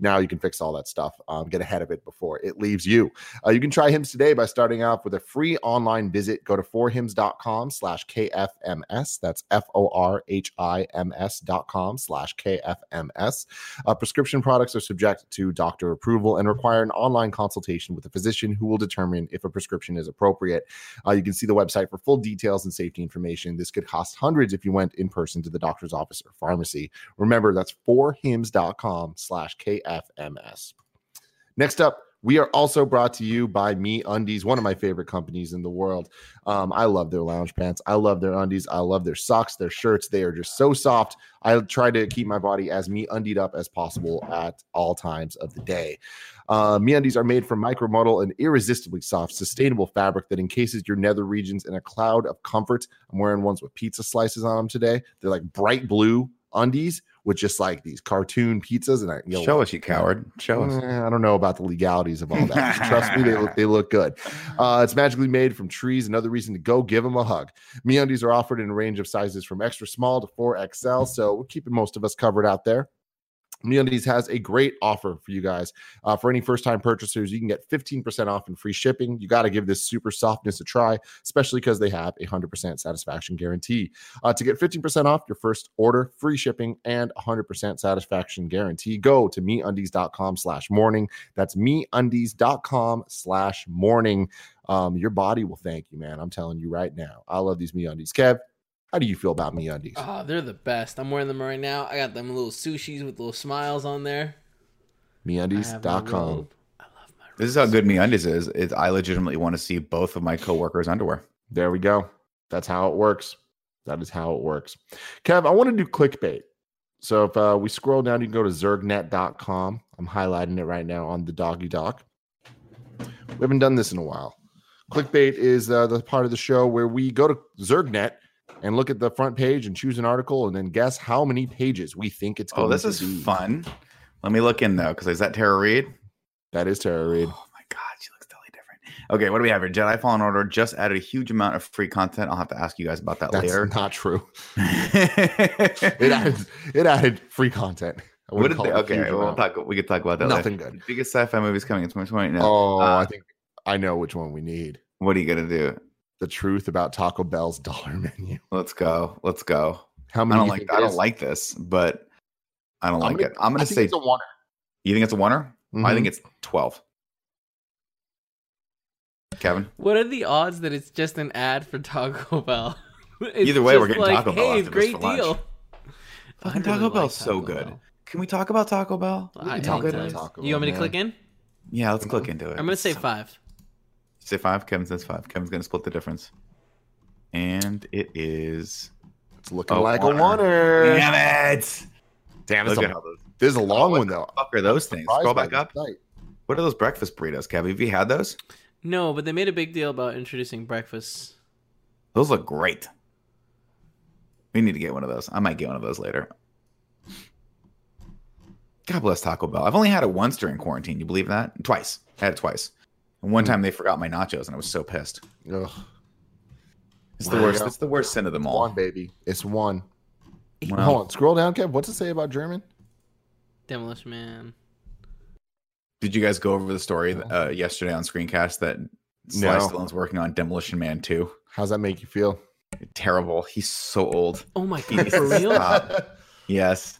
Now you can fix all that stuff. Um, get ahead of it before it leaves you. Uh, you can try Hims today by starting off with a free online visit. Go to forhims.com slash KFMS. That's F O R H I M S dot com slash KFMS. Uh, prescription products are subject to doctor approval and require an online consultation with a physician who will determine if a prescription is appropriate. Uh, you can see the website for full details and safety information. This could cost hundreds if you went in person to the doctor's office or pharmacy. Remember, that's forhims.com slash KFMS. Next up, we are also brought to you by MeUndies, one of my favorite companies in the world. Um, I love their lounge pants. I love their undies. I love their socks, their shirts. They are just so soft. I try to keep my body as me undied up as possible at all times of the day. Uh, MeUndies are made from micromodal and irresistibly soft, sustainable fabric that encases your nether regions in a cloud of comfort. I'm wearing ones with pizza slices on them today. They're like bright blue undies with just like these cartoon pizzas. And I you know, Show us, you coward. Show us. Eh, I don't know about the legalities of all that. Trust me, they look <laughs> they look good. Uh, it's magically made from trees. Another reason to go give them a hug. MeUndies are offered in a range of sizes from extra small to 4XL, so we're keeping most of us covered out there. MeUndies has a great offer for you guys. Uh, for any first-time purchasers, you can get 15% off and free shipping. You got to give this super softness a try, especially because they have a 100% satisfaction guarantee. Uh, to get 15% off your first order, free shipping, and 100% satisfaction guarantee, go to meundies.com slash morning. That's meundies.com slash morning. Um, your body will thank you, man. I'm telling you right now. I love these MeUndies. Kev, how do you feel about MeUndies? Oh, they're the best. I'm wearing them right now. I got them little sushis with little smiles on there. I MeUndies.com. This is how good MeUndies is. is I legitimately want to see both of my coworkers' underwear. There we go. That's how it works. That is how it works. Kev, I want to do clickbait. So if uh, we scroll down, you can go to zergnet.com. I'm highlighting it right now on the doggy doc. We haven't done this in a while. Clickbait is uh, the part of the show where we go to Zergnet and look at the front page and choose an article and then guess how many pages we think it's going Oh, this is be. fun. Let me look in though, because is that Tara Reid? That is Tara Reid. Oh my god, she looks totally different. Okay, what do we have here? Jedi Fallen Order just added a huge amount of free content. I'll have to ask you guys about that That's later. not true. <laughs> It added, it added free content. What did they, okay, we'll amount. talk. We could talk about that. Nothing later. good. Biggest sci-fi movies coming in 2020. No. Oh, Uh, I think I know which one we need. What are you gonna do? The truth about Taco Bell's <laughs> dollar menu. Let's go. Let's go. How many? I don't like. I don't like this, but I don't I'm like gonna- it. I'm gonna say. it's a oneer. you think it's a oneer? I Mhm. think it's 12. Kevin. What are the odds that it's just an ad for Taco <laughs> Bell? It's Either way, we're just getting Taco Bell Hey, after this great for lunch." deal. Fucking I really Taco Bell's like so good. Bell. Can we talk about Taco Bell? I talk about it. Taco You want me to Bell, click in? Yeah, let's click into it. I'm gonna say So- five. Say five. Kevin says five. Kevin's gonna split the difference. And it is. It's looking a like a oneer. oneer. Damn it! Damn, it's a, at how those. this is a long what one the though. fuck are those things? Surprised Scroll back up. site. What are those breakfast burritos, Kevin? Have you had those? No, but they made a big deal about introducing breakfast. Those look great. We need to get one of those. I might get one of those later. God bless Taco Bell. I've only had it once during quarantine. You believe that? Twice. I had it twice. And one time they forgot my nachos, and I was so pissed. Ugh, It's the Wow. worst. It's the worst sin of them all. one baby. It's one. Wow. Hold on. Scroll down, Kev. What's it say about German? Demolition Man. Did you guys go over the story uh, yesterday on Screencast that Sly No. Stallone's working on Demolition Man 2? How's that make you feel? Terrible. He's so old. Oh my He god, needs for to real? stop. Yes.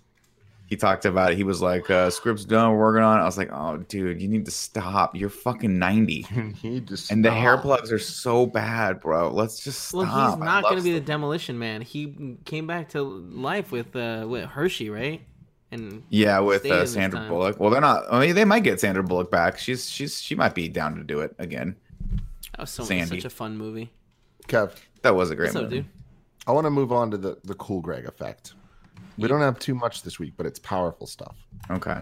He talked about it. He was like, uh, script's done, we're working on it. I was like, oh, dude, you need to stop. You're fucking 90. <laughs> he just And the hair plugs are so bad, bro. Let's just stop. Well, he's not going to be the Demolition Man. He came back to life with uh, with Hershey, right? And Yeah, with uh, Sandra. Bullock. Well, they're not. I mean, they might get Sandra Bullock back. She's she's she might be down to do it again. That was so Sandy. such a fun movie. Kev, That was a great What's up, movie. dude? I want to move on to the the cool Greg effect. We don't have too much this week, but it's powerful stuff. Okay.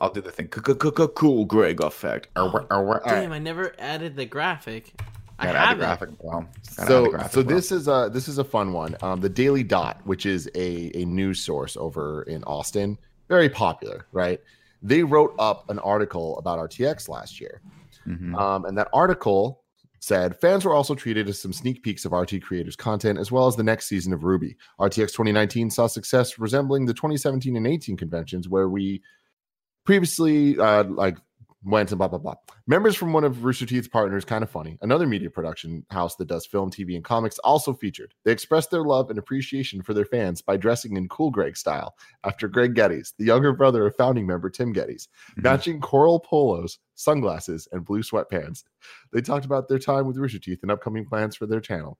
I'll do the thing. Cool Greg effect. Arr, arr, arr. Damn, I never added the graphic. I have the graphic. Well, gotta add the So, graphic so well. this is a this is a fun one. Um, the Daily Dot, which is a a news source over in Austin, very popular, right? They wrote up an article about RTX last year, Mhm. um, and that article said fans were also treated as some sneak peeks of RT creators' content, as well as the next season of RWBY. RTX 2019 saw success resembling the 2017 and 18 conventions, where we previously uh, like went and blah blah blah. Members from one of Rooster Teeth's partners, kind of funny, another media production house that does film, TV, and comics, also featured. They expressed their love and appreciation for their fans by dressing in cool Greg style after Greg Gettys, the younger brother of founding member Tim Gettys, Mhm. matching coral polos, sunglasses, and blue sweatpants. They talked about their time with Rooster Teeth and upcoming plans for their channel.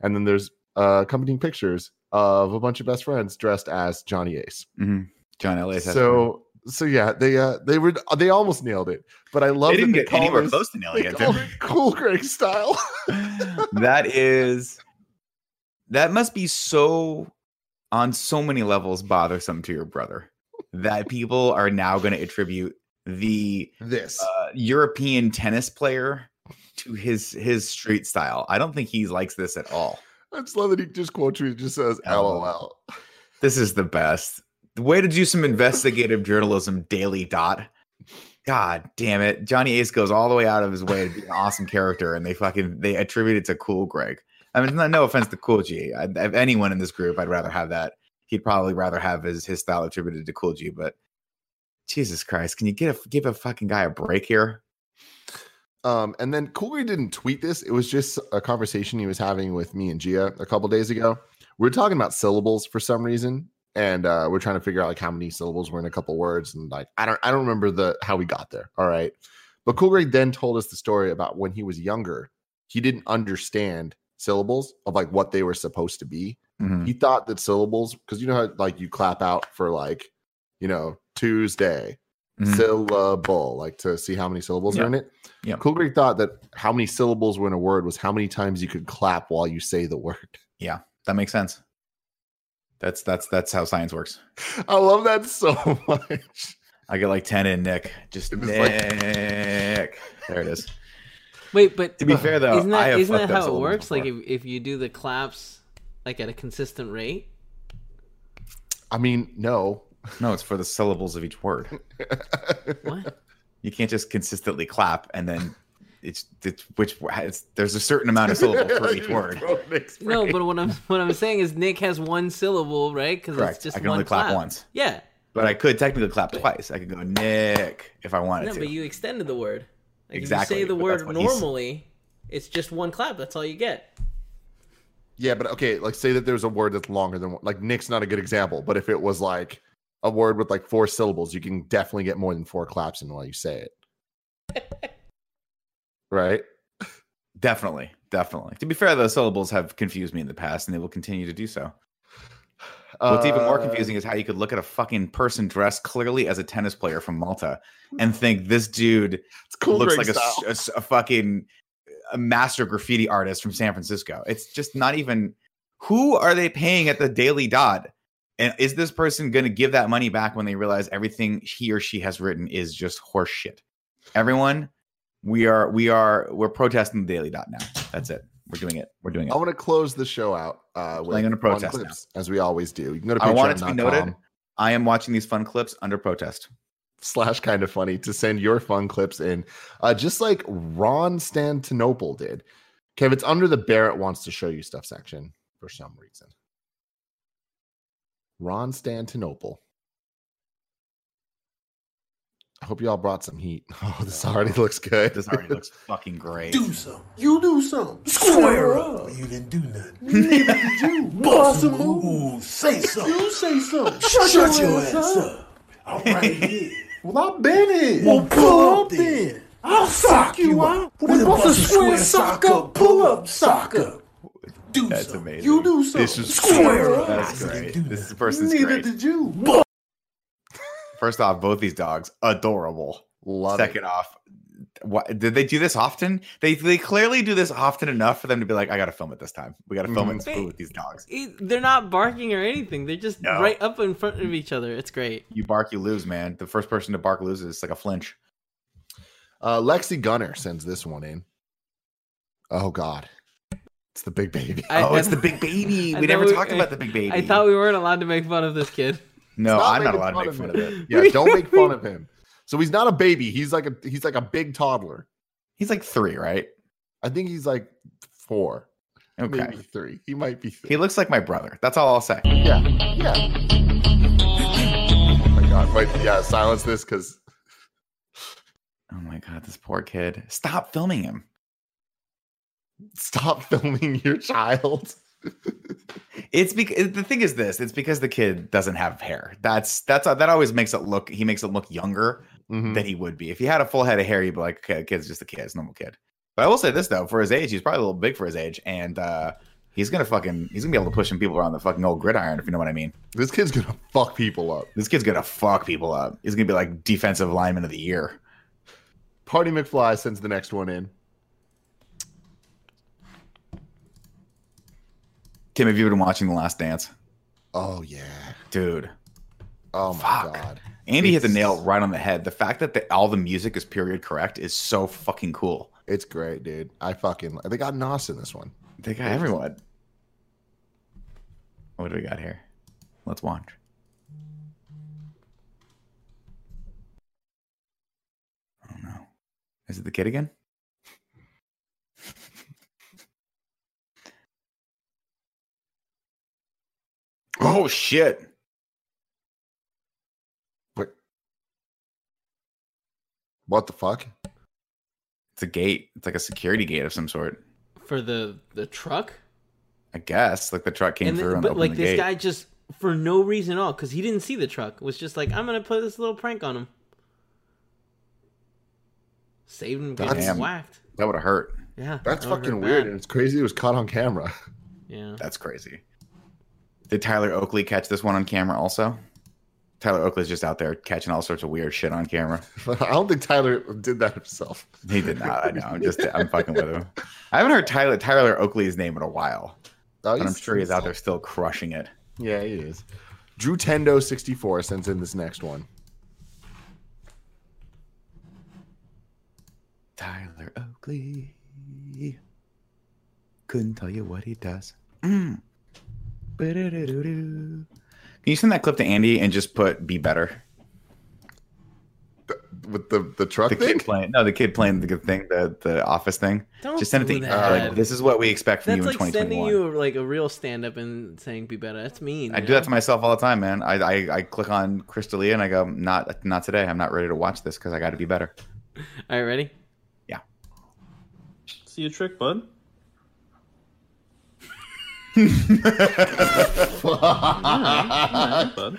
And then there's uh, accompanying pictures of a bunch of best friends dressed as Johnny Ace. Mhm. John has- So so yeah, they uh they were they almost nailed it, but I love they didn't they get anywhere this- close to nailing it. it cool Greg style. <laughs> that is that must be so on so many levels bothersome to your brother that people are now going to attribute the this uh, European tennis player to his his street style. I don't think he likes this at all. I just love that he just quotes you. It just says LOL. This is the best. Way to do some investigative journalism, Daily Dot. God damn it. Johnny Ace goes all the way out of his way to be an awesome character, and they fucking they attribute it to Cool Greg. I mean, no, offense to Cool G. I, if anyone in this group, I'd rather have that. He'd probably rather have his his style attributed to Cool G, but Jesus Christ, can you get a give a fucking guy a break here? Um, and then Cool Greg didn't tweet this. It was just a conversation he was having with me and Gia a couple days ago. We are talking about syllables for some reason, and uh, we're trying to figure out like how many syllables were in a couple words. And like I don't I don't remember the how we got there. All right. But Cool Greg then told us the story about when he was younger, he didn't understand syllables of like what they were supposed to be. Mhm. He thought that syllables, because you know how like you clap out for like, you know, Tuesday, Mhm. syllable, like to see how many syllables Yeah. are in it. Yeah. Cool Greg thought that how many syllables were in a word was how many times you could clap while you say the word. Yeah, that makes sense. That's that's that's how science works. I love that so <laughs> much. I get like 10 in Nick. Just It Nick. like- there it is. Wait, but To be uh, fair though, isn't I that have isn't that how it syllables works? Like if, if you do the claps like at a consistent rate. I mean, no. no, it's for the syllables of each word. <laughs> What? You can't just consistently clap and then it's, it's which it's, there's a certain amount of syllables for each <laughs> word. No, but what I'm what I'm saying is Nick has one syllable, right? Because it's just I can one only clap clap once. Yeah. But I could technically clap twice. I could go Nick if I wanted to. No, to. but you extended the word. Like Exactly, If you say the word what he's- normally, it's just one clap. That's all you get. Yeah, but okay, like say that there's a word that's longer than one. Like Nick's not a good example, but if it was like a word with like four syllables, you can definitely get more than four claps in while you say it. <laughs> right? Definitely, definitely. To be fair, the syllables have confused me in the past, and they will continue to do so. What's even more Uh, confusing is how you could look at a fucking person dressed clearly as a tennis player from Malta and <laughs> think this dude cool looks like a, a a fucking a master graffiti artist from San Francisco. It's just not even. Who are they paying at the Daily Dot? And is this person going to give that money back when they realize everything he or she has written is just horse shit? Everyone, we are we are we're protesting the Daily Dot now. That's it. We're doing it. We're doing it. I want to close the show out uh, with Playing under protest now. as we always do. You can go to I want it to be noted. I am watching these fun clips under protest. slash kind of funny to send your fun clips in, uh, just like Ron Stantinople did. Kev, it's under the Barrett wants to show you stuff section for some reason. Ron Stantinople. I hope y'all brought some heat. <laughs> Oh, this already looks good. This already looks fucking great. Do something. You do something. Square up. You didn't do nothing. Neither did you. Boss a move. Say something. You say something. Shut, your, ass, up. All right, here. <laughs> Well, I've been in. Well, pull up then. I'll sock you out. Well, then bust a square sock up. Pull up, sock up. Do That's something. amazing. You do something. This is square up. That's I great. didn't do This nothing. person's Neither great. did you. First off, both these dogs adorable. Love Second it. off, What did they do this often? They they clearly do this often enough for them to be like, I gotta film it this time. We gotta film it in Mhm. school with these dogs. It- they're not barking or anything. They're just No. right up in front of each other. It's great. You bark, you lose, man. The first person to bark loses. It's like a flinch. Uh, Lexi Gunner sends this one in. Oh God, it's the big baby. I- oh, it's the big baby. <laughs> I We thought never talked I- about the big baby. I thought we weren't allowed to make fun of this kid. No, Stop I'm not allowed to make fun of it. <laughs> Yeah, don't make fun <laughs> of him. So he's not a baby. He's like a he's like a big toddler. He's like three, right? I think he's like four, Okay. maybe three. He might be. Three. He looks like my brother. That's all I'll say. Yeah, yeah. Oh my God! Wait, yeah. Silence this because <laughs> Oh my god, this poor kid. Stop filming him. stop filming your child. <laughs> It's because the thing is this. It's because the kid doesn't have hair. That's that's that always makes it look. He makes it look younger Mhm. than he would be if he had a full head of hair. You'd be like, okay, kid's just a kid, it's a normal kid. But I will say this though, for his age, he's probably a little big for his age, and uh he's gonna fucking he's gonna be able to push some people around the fucking old gridiron if you know what I mean. This kid's gonna fuck people up. This kid's gonna fuck people up. He's gonna be like defensive lineman of the year. Party McFly sends the next one in. Tim, have you been watching The Last Dance, Oh yeah. dude? Oh my Fuck. God. Andy hit the nail right on the head. The fact that the, all the music is period correct is so fucking cool. It's great, dude. I fucking they got Nas in this one. They got everyone. What do we got here? Let's watch. Oh no. Is it the kid again? Oh shit. What? What the fuck? It's a gate. It's like a security gate of some sort. For the the truck? I guess. Like the truck came And through then, and but opened like the this gate. guy just for no reason at all, because he didn't see the truck, was just like, I'm gonna play this little prank on him. Saved him getting Damn. whacked. that would have hurt. Yeah. That's that fucking weird, bad. and it's crazy. It was caught on camera. Yeah. That's crazy. Did Tyler Oakley catch this one on camera also? Tyler Oakley's just out there catching all sorts of weird shit on camera. <laughs> I don't think Tyler did that himself. He did not. I know. I'm just I'm fucking with him. I haven't heard Tyler Tyler Oakley's name in a while, Oh, but I'm sure he's out there still crushing it. Yeah, he is. Drew Tendo sixty four sends in this next one. Tyler Oakley couldn't tell you what he does. Mm. Can you send that clip to Andy and just put "Be Better"? With the the truck The thing. kid playing, no, the kid playing the good thing, the the office thing. Don't just send it to uh, that. like this is what we expect from That's you in like sending you like a real stand up and saying be better. That's mean. I you do that to myself all the time, man. I I, I click on Crystalia and I go, not not today. I'm not ready to watch this because I got to be better. <laughs> All right, ready? Yeah. See a trick, bud? Alright, bud.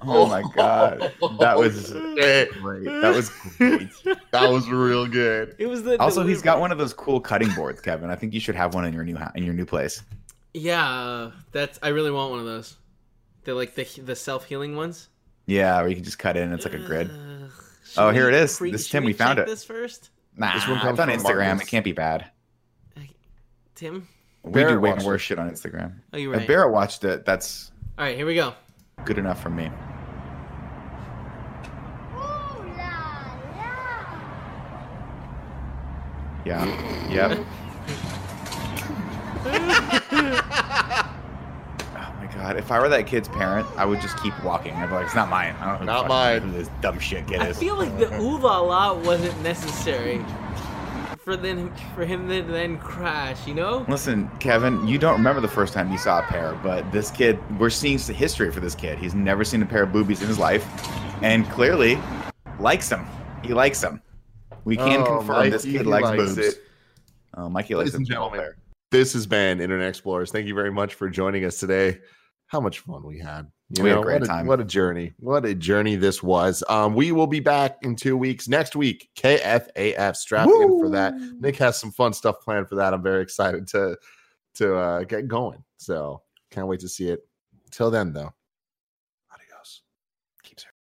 Oh my god, that was Great. great. That was great. That was real good. It was the Also, he's got one of those cool cutting boards, Kevin. I think you should have one in your new house, in your new place. Yeah, that's. I really want one of those. They're like the the self healing ones. Yeah, where you can just cut in. And it's like a grid. Ugh. Oh, here we it is. pre- This should Tim, we found check it. This first, Nah, This one comes it's on from Instagram. Marcus. It can't be bad. Tim. We Barrett do way watched more it. shit on Instagram. Oh, you're right. If right. Barrett watched it. That's All right, here we go. good enough for me. Ooh la la. Yeah. Yep. <laughs> oh my god! If I were that kid's parent, I would just keep walking. I'd be like, "It's not mine. I don't know who Not mine." Who this dumb shit kid I is." feel like the ooh la la wasn't necessary for then for him to then crash. You know? Listen, Kevin, you don't remember the first time you saw a pair, but this kid, we're seeing history for this kid. He's never seen a pair of boobies in his life, and clearly likes them. He likes them. We can Oh, confirm this kid likes, likes boobs. it. Oh, Mikey likes Ladies and them. gentlemen, this has been Internet Explorerz. Thank you very much for joining us today. How much fun we had. You We had a great what time. What a journey. What a journey this was. Um, we will be back in two weeks. Next week, KFAF. Strap in for that. Nick has some fun stuff planned for that. I'm very excited to to uh, get going. So can't wait to see it. Till then, though,